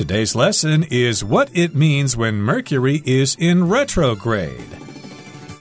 Today's lesson is what it means when Mercury is in retrograde.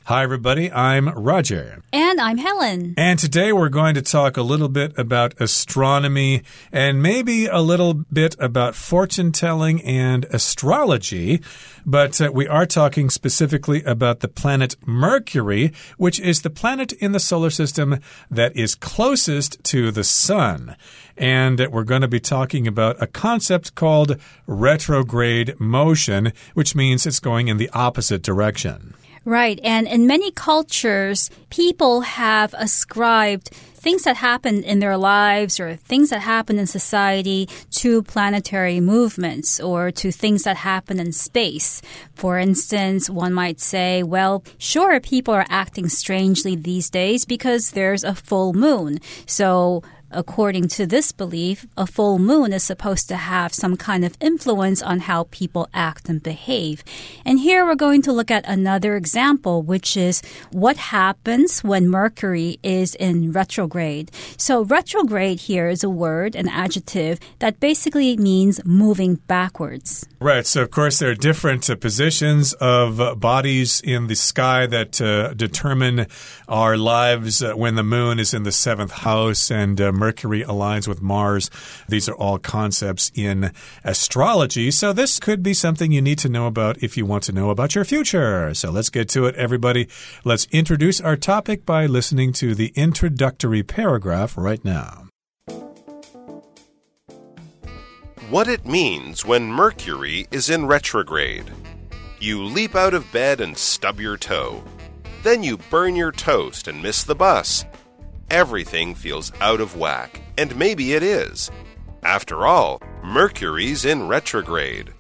Hi, everybody. I'm Roger. And I'm Helen. And today we're going to talk a little bit about astronomy and maybe a little bit about fortune telling and astrology. But uh, we are talking specifically about the planet Mercury, which is the planet in the solar system that is closest to the Sun. And we're going to be talking about a concept called retrograde motion, which means it's going in the opposite direction. Right. And in many cultures, people have ascribed things that happen in their lives or things that happen in society to planetary movements or to things that happen in space. For instance, one might say, well, sure, people are acting strangely these days because there's a full moon. So according to this belief, a full moon is supposed to have some kind of influence on how people act and behave. And here we're going to look at another example, which is what happens when Mercury is in retrograde. So, retrograde here is a word, an adjective, that basically means moving backwards. Right. So, of course, there are different uh, positions of uh, bodies in the sky that uh, determine our lives uh, when the moon is in the seventh house and uh, Mercury aligns with Mars. These are all concepts in astrology. So this could be something you need to know about if you want to know about your future. So let's get to it, everybody. Let's introduce our topic by listening to the introductory paragraph right now. What it means when Mercury is in retrograde. You leap out of bed and stub your toe. Then you burn your toast and miss the bus everything feels out of whack, and maybe it is. After all, Mercury's in retrograde.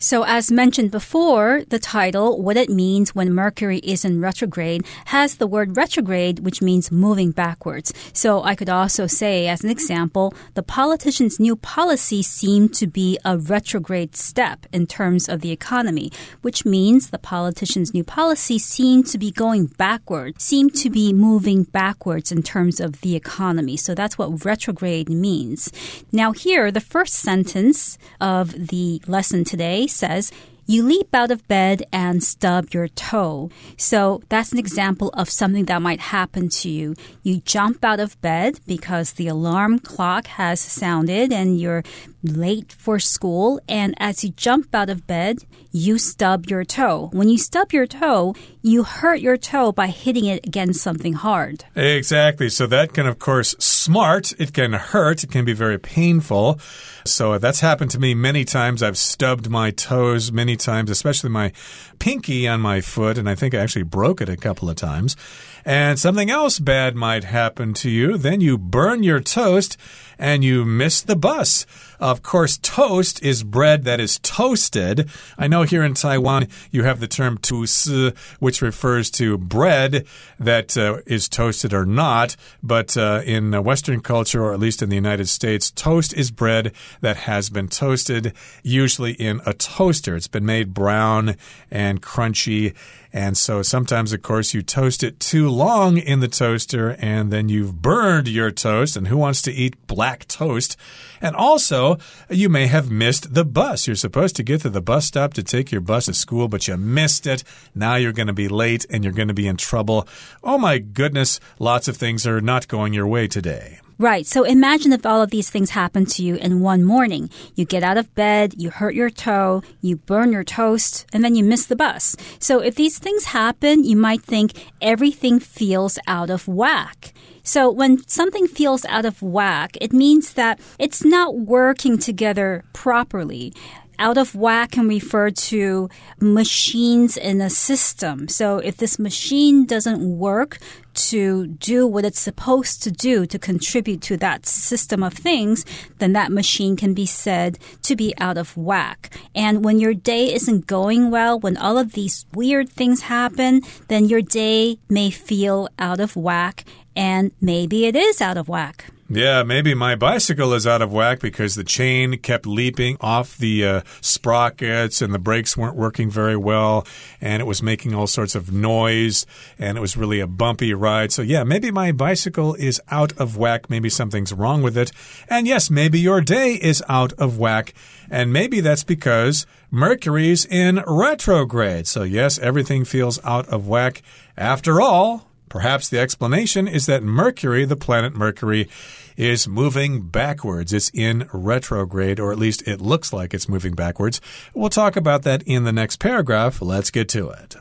So, as mentioned before, the title, What It Means When Mercury is in Retrograde, has the word retrograde, which means moving backwards. So, I could also say, as an example, the politician's new policy seemed to be a retrograde step in terms of the economy, which means the politician's new policy seemed to be going backward, seemed to be moving backwards in terms of the economy. So, that's what retrograde means. Now, here, the first sentence of the lesson today says, you leap out of bed and stub your toe. So that's an example of something that might happen to you. You jump out of bed because the alarm clock has sounded and you're late for school. And as you jump out of bed, you stub your toe. When you stub your toe, you hurt your toe by hitting it against something hard. Exactly. So that can, of course, smart. It can hurt. It can be very painful. So that's happened to me many times. I've stubbed my toes many times, especially my pinky on my foot, and I think I actually broke it a couple of times. And something else bad might happen to you. Then you burn your toast and you miss the bus. Of course, toast is bread that is toasted. I know here in Taiwan you have the term tu si, which refers to bread that uh, is toasted or not. But uh, in Western culture, or at least in the United States, toast is bread that has been toasted, usually in a toaster. It's been made brown and crunchy. And so sometimes, of course, you toast it too long in the toaster and then you've burned your toast. And who wants to eat black toast? And also, you may have missed the bus. You're supposed to get to the bus stop to take your bus to school, but you missed it. Now you're going to be late and you're going to be in trouble. Oh my goodness, lots of things are not going your way today. Right. So imagine if all of these things happen to you in one morning. You get out of bed, you hurt your toe, you burn your toast, and then you miss the bus. So if these things happen, you might think everything feels out of whack. So when something feels out of whack, it means that it's not working together properly out of whack can refer to machines in a system. So if this machine doesn't work to do what it's supposed to do to contribute to that system of things, then that machine can be said to be out of whack. And when your day isn't going well, when all of these weird things happen, then your day may feel out of whack and maybe it is out of whack. Yeah, maybe my bicycle is out of whack because the chain kept leaping off the uh, sprockets and the brakes weren't working very well and it was making all sorts of noise and it was really a bumpy ride. So, yeah, maybe my bicycle is out of whack. Maybe something's wrong with it. And yes, maybe your day is out of whack. And maybe that's because Mercury's in retrograde. So, yes, everything feels out of whack. After all, Perhaps the explanation is that Mercury, the planet Mercury, is moving backwards. It's in retrograde, or at least it looks like it's moving backwards. We'll talk about that in the next paragraph. Let's get to it.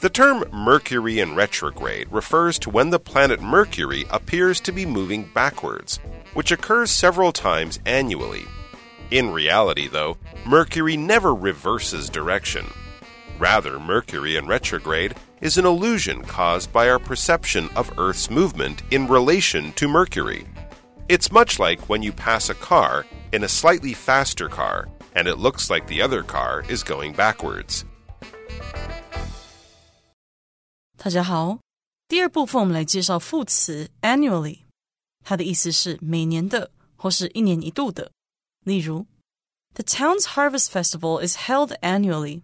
The term Mercury in retrograde refers to when the planet Mercury appears to be moving backwards, which occurs several times annually. In reality, though, Mercury never reverses direction. Rather, Mercury in retrograde is an illusion caused by our perception of Earth's movement in relation to Mercury. It's much like when you pass a car in a slightly faster car and it looks like the other car is going backwards. 大家好，第二部分我们来介绍副词 annually，它的意思是每年的或是一年一度的。例如，The town's harvest festival is held annually.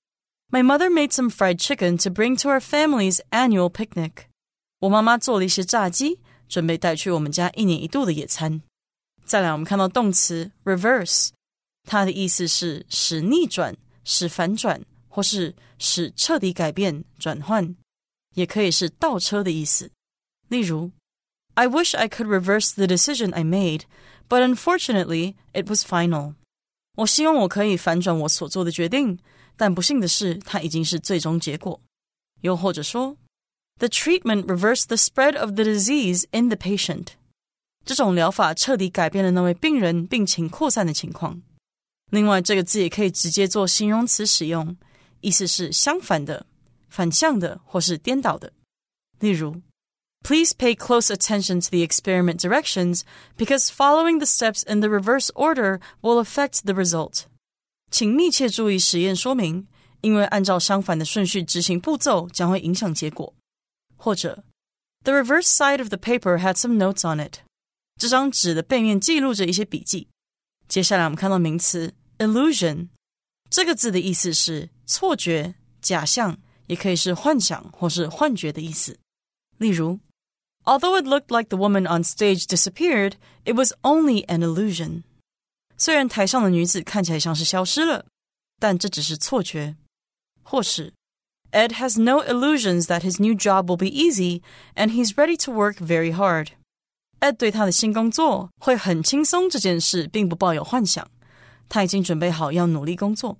my mother made some fried chicken to bring to our family's annual picnic. 我妈妈做了一些炸鸡，准备带去我们家一年一度的野餐。再来，我们看到动词 reverse，它的意思是使逆转、使反转，或是使彻底改变、转换，也可以是倒车的意思。例如，I wish I could reverse the decision I made, but unfortunately, it was final. 我希望我可以反转我所做的决定。 但不幸的是，它已经是最终结果。又或者说，the treatment reversed the spread of the disease in the patient。这种疗法彻底改变了那位病人病情扩散的情况。另外，这个字也可以直接做形容词使用，意思是相反的、反向的或是颠倒的。例如，Please pay close attention to the experiment directions because following the steps in the reverse order will affect the result. 请密切注意实验说明，因为按照相反的顺序执行步骤将会影响结果。或者，The reverse side of the paper had some notes on it。这张纸的背面记录着一些笔记。接下来我们看到名词 illusion，这个字的意思是错觉、假象，也可以是幻想或是幻觉的意思。例如，Although it looked like the woman on stage disappeared, it was only an illusion。 虽然台上的女子看起来像是消失了，但这只是错觉。或是 Ed has no illusions that his new job will be easy, and he's ready to work very hard. Ed 对他的新工作会很轻松这件事并不抱有幻想，他已经准备好要努力工作。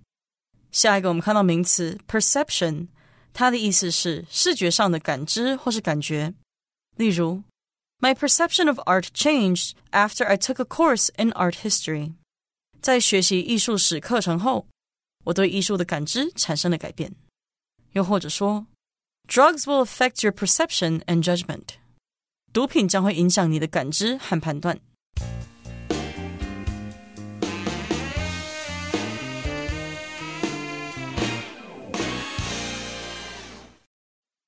下一个我们看到名词 perception，它的意思是视觉上的感知或是感觉。例如，My perception of art changed after I took a course in art history. 在学习艺术史课程后，我对艺术的感知产生了改变。又或者说，drugs will affect your perception and judgment。毒品将会影响你的感知和判断。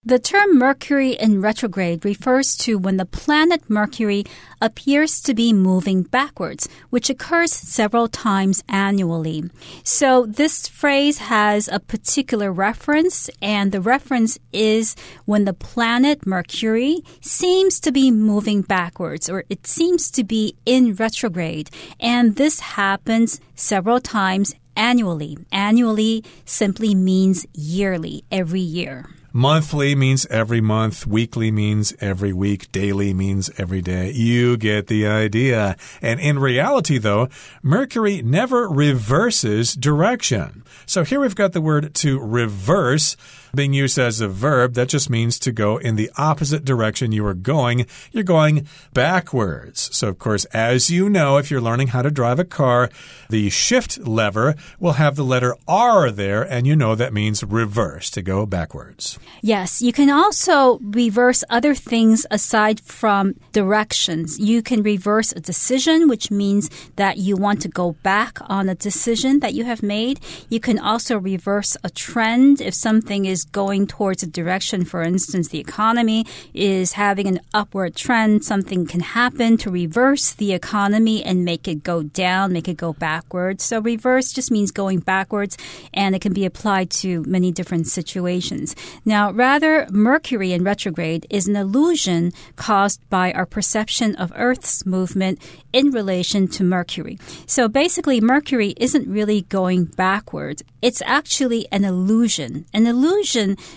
The term Mercury in retrograde refers to when the planet Mercury appears to be moving backwards, which occurs several times annually. So this phrase has a particular reference, and the reference is when the planet Mercury seems to be moving backwards, or it seems to be in retrograde. And this happens several times annually. Annually simply means yearly, every year. Monthly means every month. Weekly means every week. Daily means every day. You get the idea. And in reality, though, Mercury never reverses direction. So here we've got the word to reverse being used as a verb. That just means to go in the opposite direction you are going. You're going backwards. So, of course, as you know, if you're learning how to drive a car, the shift lever will have the letter R there, and you know that means reverse, to go backwards. Yes, you can also reverse other things aside from directions. You can reverse a decision, which means that you want to go back on a decision that you have made. You can also reverse a trend if something is going towards a direction. For instance, the economy is having an upward trend. Something can happen to reverse the economy and make it go down, make it go backwards. So reverse just means going backwards and it can be applied to many different situations. Now, rather, Mercury in retrograde is an illusion caused by our perception of Earth's movement in relation to Mercury. So basically, Mercury isn't really going backwards. It's actually an illusion. An illusion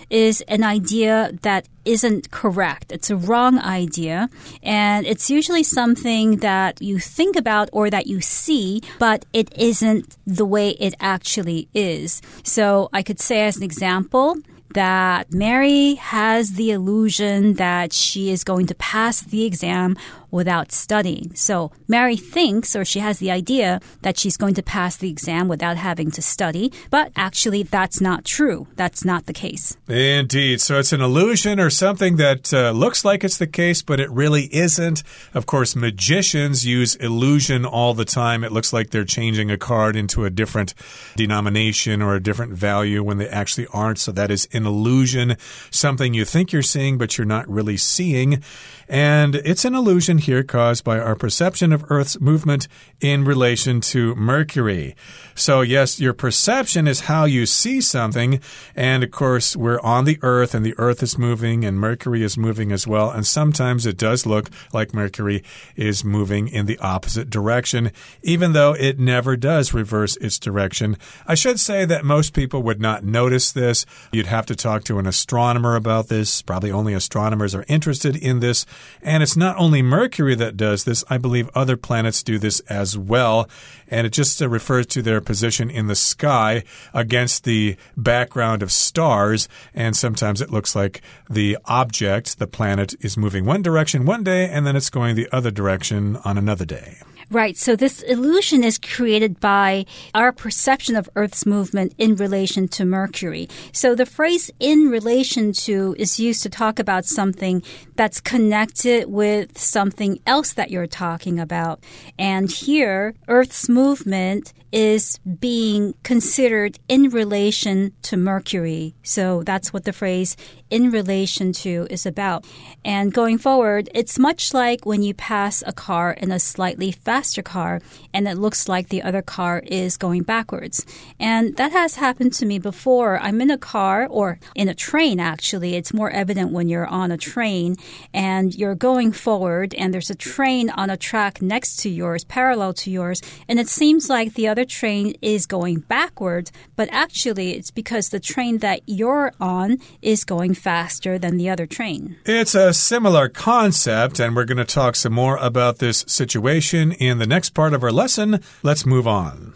is an idea that isn't correct. It's a wrong idea. And it's usually something that you think about or that you see, but it isn't the way it actually is. So I could say as an example, that Mary has the illusion that she is going to pass the exam without studying. So Mary thinks, or she has the idea, that she's going to pass the exam without having to study, but actually that's not true. That's not the case. Indeed. So it's an illusion or something that uh, looks like it's the case, but it really isn't. Of course, magicians use illusion all the time. It looks like they're changing a card into a different denomination or a different value when they actually aren't. So that is an illusion, something you think you're seeing, but you're not really seeing. And it's an illusion here caused by our perception of Earth's movement in relation to Mercury. So, yes, your perception is how you see something. And of course, we're on the Earth and the Earth is moving and Mercury is moving as well. And sometimes it does look like Mercury is moving in the opposite direction, even though it never does reverse its direction. I should say that most people would not notice this. You'd have to talk to an astronomer about this. Probably only astronomers are interested in this. And it's not only Mercury that does this, I believe other planets do this as well. And it just uh, refers to their position in the sky against the background of stars. And sometimes it looks like the object, the planet, is moving one direction one day and then it's going the other direction on another day. Right. So this illusion is created by our perception of Earth's movement in relation to Mercury. So the phrase in relation to is used to talk about something that's connected with something else that you're talking about. And here, Earth's movement is being considered in relation to Mercury. So that's what the phrase in relation to is about. And going forward, it's much like when you pass a car in a slightly faster car and it looks like the other car is going backwards. And that has happened to me before. I'm in a car or in a train, actually. It's more evident when you're on a train and you're going forward and there's a train on a track next to yours, parallel to yours, and it seems like the other train is going backwards, but actually it's because the train that you're on is going faster than the other train. It's a similar concept, and we're going to talk some more about this situation in the next part of our lesson. Let's move on.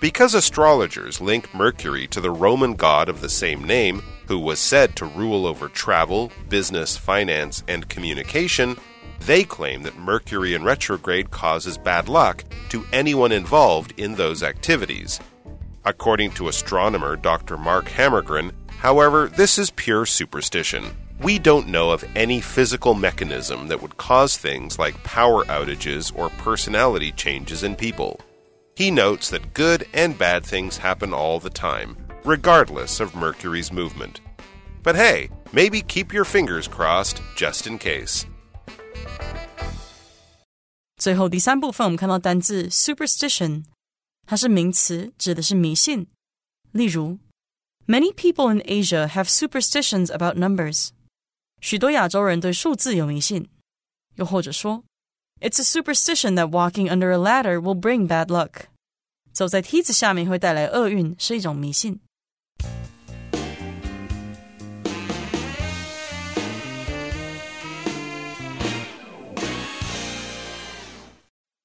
Because astrologers link Mercury to the Roman god of the same name, who was said to rule over travel, business, finance, and communication, they claim that Mercury in retrograde causes bad luck to anyone involved in those activities. According to astronomer Dr. Mark Hammergren, however, this is pure superstition. We don't know of any physical mechanism that would cause things like power outages or personality changes in people. He notes that good and bad things happen all the time, regardless of Mercury's movement. But hey, maybe keep your fingers crossed just in case. 最后第三部分，我们看到单字 superstition，它是名词，指的是迷信。例如，Many people in Asia have superstitions about numbers。许多亚洲人对数字有迷信。又或者说，It's a superstition that walking under a ladder will bring bad luck。走在梯子下面会带来厄运，是一种迷信。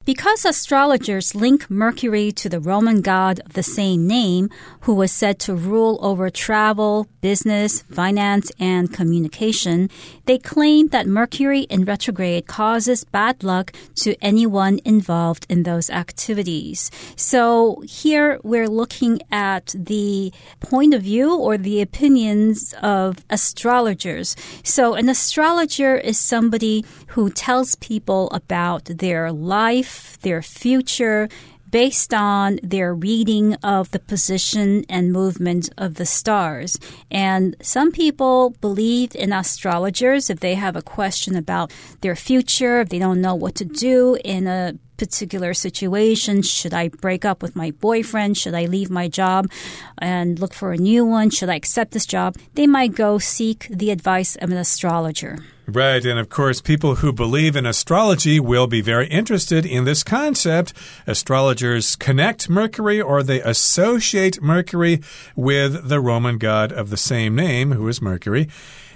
Because astrologers link Mercury to the Roman god of the same name, who was said to rule over travel, business, finance, and communication, they claim that Mercury in retrograde causes bad luck to anyone involved in those activities. So here we're looking at the point of view or the opinions of astrologers. So an astrologer is somebody who tells people about their life, their future, based on their reading of the position and movement of the stars. And some people believe in astrologers if they have a question about their future, if they don't know what to do in a particular situation. Should I break up with my boyfriend? Should I leave my job and look for a new one? Should I accept this job? They might go seek the advice of an astrologer. Right, and of course, people who believe in astrology will be very interested in this concept. Astrologers connect Mercury or they associate Mercury with the Roman god of the same name, who is Mercury.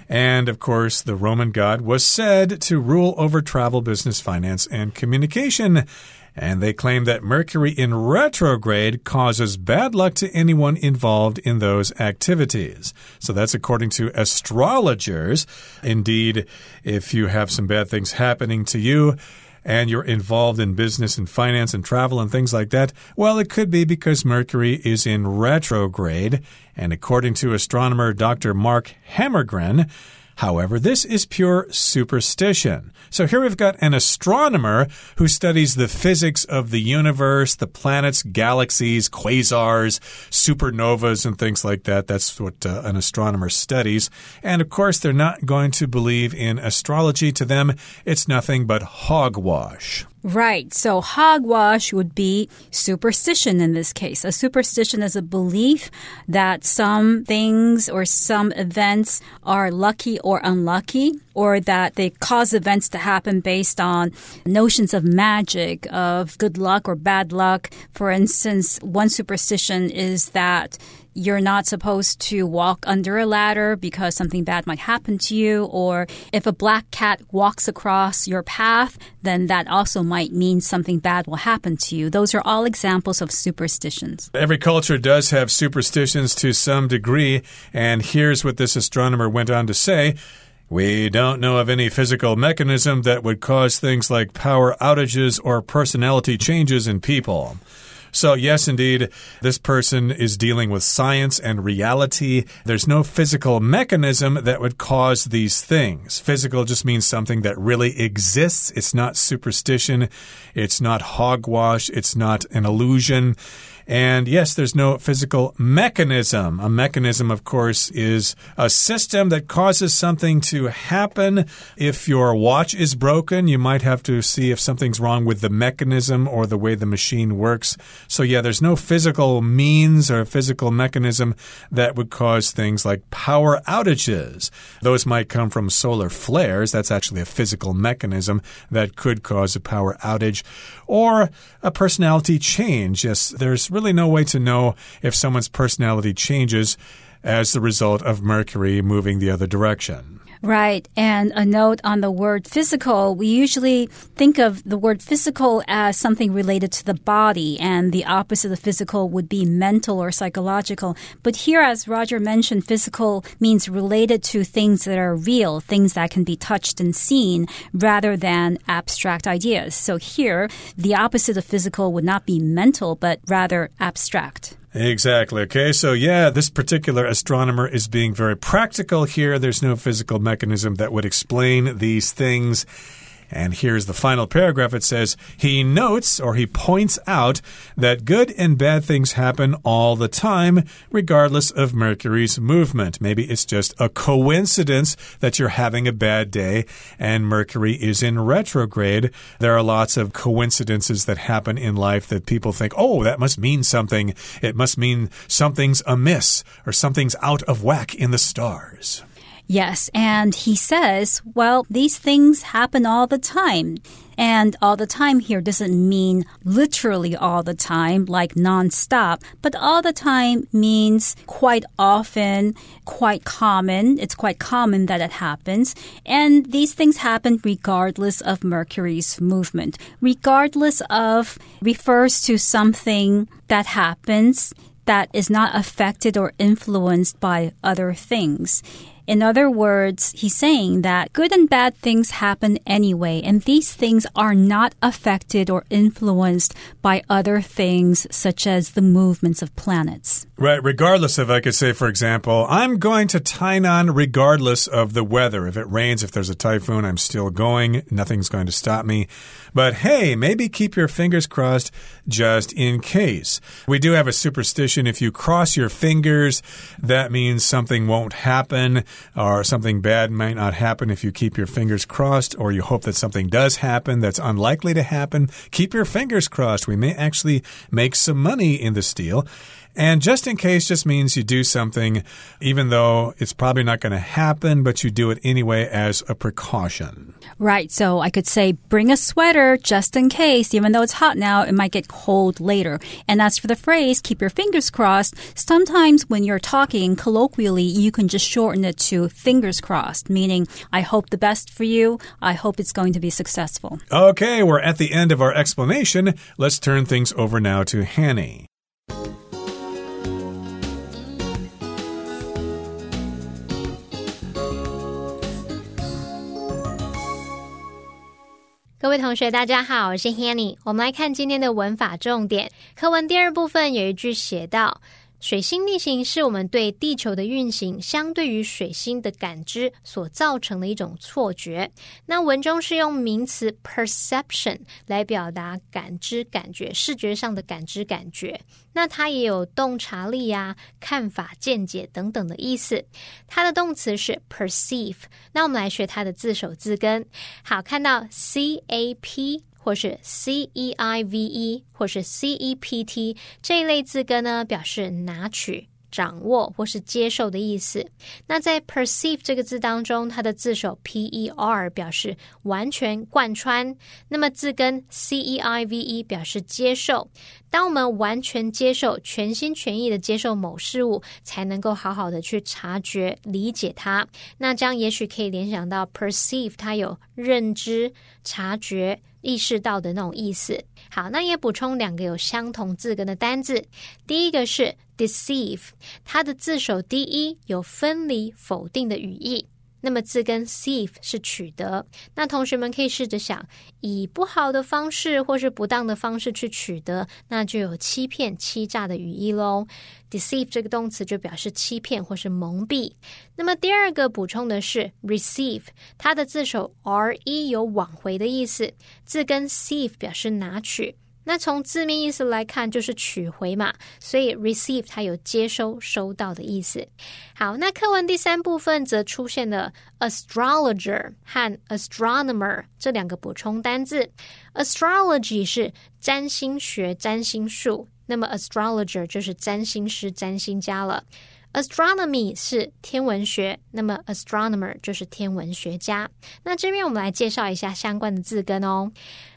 And of course, the Roman god was said to rule over travel, business, finance, and communication. And they claim that Mercury in retrograde causes bad luck to anyone involved in those activities. So that's according to astrologers. Indeed, if you have some bad things happening to you, and you're involved in business and finance and travel and things like that? Well, it could be because Mercury is in retrograde. And according to astronomer Dr. Mark Hammergren, However, this is pure superstition. So here we've got an astronomer who studies the physics of the universe, the planets, galaxies, quasars, supernovas, and things like that. That's what uh, an astronomer studies. And of course, they're not going to believe in astrology. To them, it's nothing but hogwash. Right. So hogwash would be superstition in this case. A superstition is a belief that some things or some events are lucky or unlucky, or that they cause events to happen based on notions of magic, of good luck or bad luck. For instance, one superstition is that you're not supposed to walk under a ladder because something bad might happen to you. Or if a black cat walks across your path, then that also might mean something bad will happen to you. Those are all examples of superstitions. Every culture does have superstitions to some degree. And here's what this astronomer went on to say. We don't know of any physical mechanism that would cause things like power outages or personality changes in people. So, yes, indeed, this person is dealing with science and reality. There's no physical mechanism that would cause these things. Physical just means something that really exists. It's not superstition. It's not hogwash. It's not an illusion. And yes, there's no physical mechanism. A mechanism, of course, is a system that causes something to happen. If your watch is broken, you might have to see if something's wrong with the mechanism or the way the machine works. So, yeah, there's no physical means or physical mechanism that would cause things like power outages. Those might come from solar flares. That's actually a physical mechanism that could cause a power outage or a personality change. Yes, there's really no way to know if someone's personality changes as the result of Mercury moving the other direction. Right. And a note on the word physical. We usually think of the word physical as something related to the body, and the opposite of physical would be mental or psychological. But here, as Roger mentioned, physical means related to things that are real, things that can be touched and seen, rather than abstract ideas. So here, the opposite of physical would not be mental, but rather abstract. Exactly. Okay. So, yeah, this particular astronomer is being very practical here. There's no physical mechanism that would explain these things. And here's the final paragraph. It says, He notes or he points out that good and bad things happen all the time, regardless of Mercury's movement. Maybe it's just a coincidence that you're having a bad day and Mercury is in retrograde. There are lots of coincidences that happen in life that people think, oh, that must mean something. It must mean something's amiss or something's out of whack in the stars. Yes, and he says, well, these things happen all the time. And all the time here doesn't mean literally all the time, like nonstop, but all the time means quite often, quite common. It's quite common that it happens. And these things happen regardless of Mercury's movement. Regardless of refers to something that happens that is not affected or influenced by other things. In other words, he's saying that good and bad things happen anyway, and these things are not affected or influenced by other things such as the movements of planets. Right, regardless of, I could say, for example, I'm going to Tainan regardless of the weather. If it rains, if there's a typhoon, I'm still going. Nothing's going to stop me. But hey, maybe keep your fingers crossed just in case. We do have a superstition if you cross your fingers, that means something won't happen or something bad might not happen if you keep your fingers crossed or you hope that something does happen that's unlikely to happen. Keep your fingers crossed. We may actually make some money in this deal. And just in case just means you do something, even though it's probably not going to happen, but you do it anyway as a precaution. Right. So I could say, bring a sweater just in case, even though it's hot now, it might get cold later. And as for the phrase, keep your fingers crossed, sometimes when you're talking colloquially, you can just shorten it to fingers crossed, meaning, I hope the best for you. I hope it's going to be successful. Okay, we're at the end of our explanation. Let's turn things over now to Hanny. 各位同学，大家好，我是 Hanny。我们来看今天的文法重点课文第二部分有一句写道。水星逆行是我们对地球的运行相对于水星的感知所造成的一种错觉。那文中是用名词 perception 来表达感知、感觉、视觉上的感知、感觉。那它也有洞察力呀、看法、见解等等的意思。它的动词是 perceive。那我们来学它的字首字根。好，看到 c a p。或是 c e i v e 或是 c e p t 这一类字根呢，表示拿取。掌握或是接受的意思。那在 perceive 这个字当中，它的字首 p e r 表示完全贯穿，那么字根 c e i v e 表示接受。当我们完全接受、全心全意的接受某事物，才能够好好的去察觉、理解它。那这样也许可以联想到 perceive，它有认知、察觉。意识到的那种意思。好，那也补充两个有相同字根的单字。第一个是 deceive，它的字首第一有分离、否定的语义。那么字根 thief 是取得，那同学们可以试着想，以不好的方式或是不当的方式去取得，那就有欺骗、欺诈的语义喽。deceive 这个动词就表示欺骗或是蒙蔽。那么第二个补充的是 receive，它的字首 r e 有往回的意思，字根 thief 表示拿取。那从字面意思来看，就是取回嘛，所以 receive 它有接收、收到的意思。好，那课文第三部分则出现了 astrologer 和 astronomer 这两个补充单字。astrology 是占星学、占星术，那么 astrologer 就是占星师、占星家了。Astronomy 是天文学，那么 astronomer 就是天文学家。那这边我们来介绍一下相关的字根哦，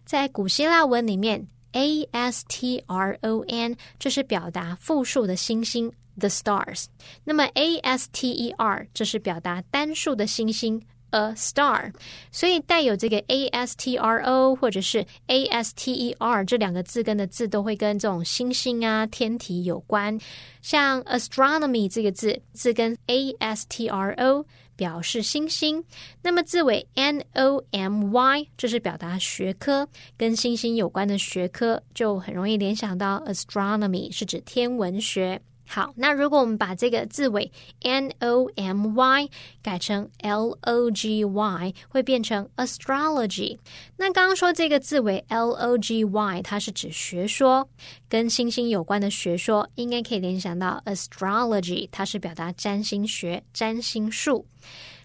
在古希腊文里面。A S T R O N，这是表达复数的星星，the stars。那么 A S T E R，这是表达单数的星星，a star。所以带有这个 A S T R O 或者是 A S T E R 这两个字根的字，都会跟这种星星啊、天体有关。像 astronomy 这个字，字根 A S T R O。表示星星，那么字尾 n o m y，这是表达学科，跟星星有关的学科，就很容易联想到 astronomy 是指天文学。好，那如果我们把这个字尾 n o m y 改成 l o g y，会变成 astrology。那刚刚说这个字尾 l o g y，它是指学说，跟星星有关的学说，应该可以联想到 astrology，它是表达占星学、占星术。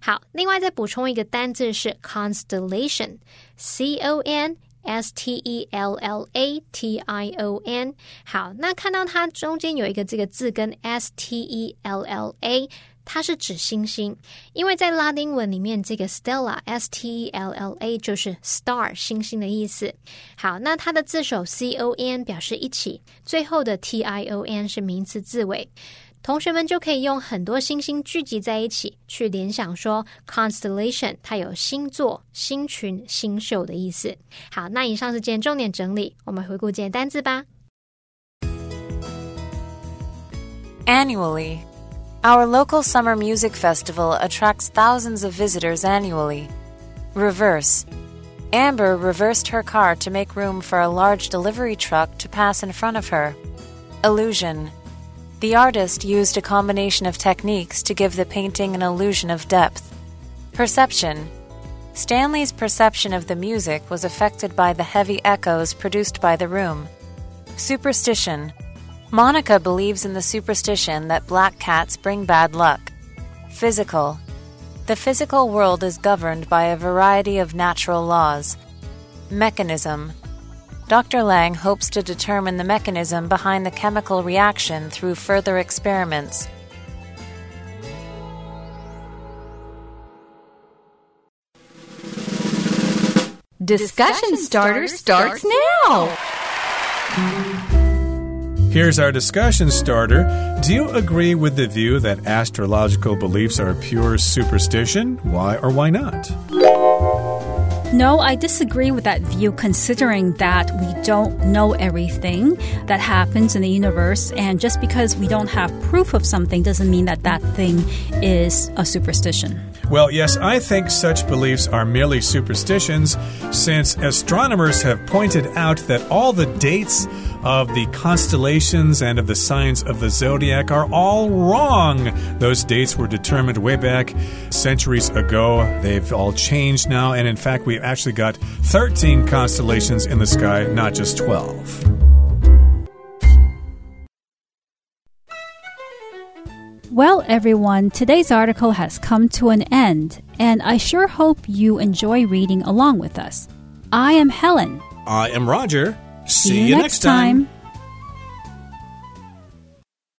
好，另外再补充一个单字是 constellation，c o n。S T E L L A T I O N，好，那看到它中间有一个这个字跟 S T E L L A，它是指星星，因为在拉丁文里面，这个 stella s t e l l a 就是 star 星星的意思。好，那它的字首 c o n 表示一起，最后的 t i o n 是名词字尾。同学们就可以用很多星星聚集在一起，去联想说 constellation 它有星座、星群、星宿的意思。好，那以上是今天重点整理，我们回顾今天单字吧。Annually. Our local summer music festival attracts thousands of visitors annually. Reverse. Amber reversed her car to make room for a large delivery truck to pass in front of her. Illusion. The artist used a combination of techniques to give the painting an illusion of depth. Perception. Stanley's perception of the music was affected by the heavy echoes produced by the room. Superstition. Monica believes in the superstition that black cats bring bad luck. Physical. The physical world is governed by a variety of natural laws. Mechanism. Dr. Lang hopes to determine the mechanism behind the chemical reaction through further experiments. Discussion starter starts now. Here's our discussion starter. Do you agree with the view that astrological beliefs are pure superstition? Why or why not? No, I disagree with that view considering that we don't know everything that happens in the universe. And just because we don't have proof of something doesn't mean that that thing is a superstition. Well, yes, I think such beliefs are merely superstitions since astronomers have pointed out that all the dates of the constellations and of the signs of the zodiac are all wrong. Those dates were determined way back centuries ago. They've all changed now, and in fact, we've actually got 13 constellations in the sky, not just 12. Well, everyone, today's article has come to an end, and I sure hope you enjoy reading along with us. I am Helen. I am Roger. See, you next time.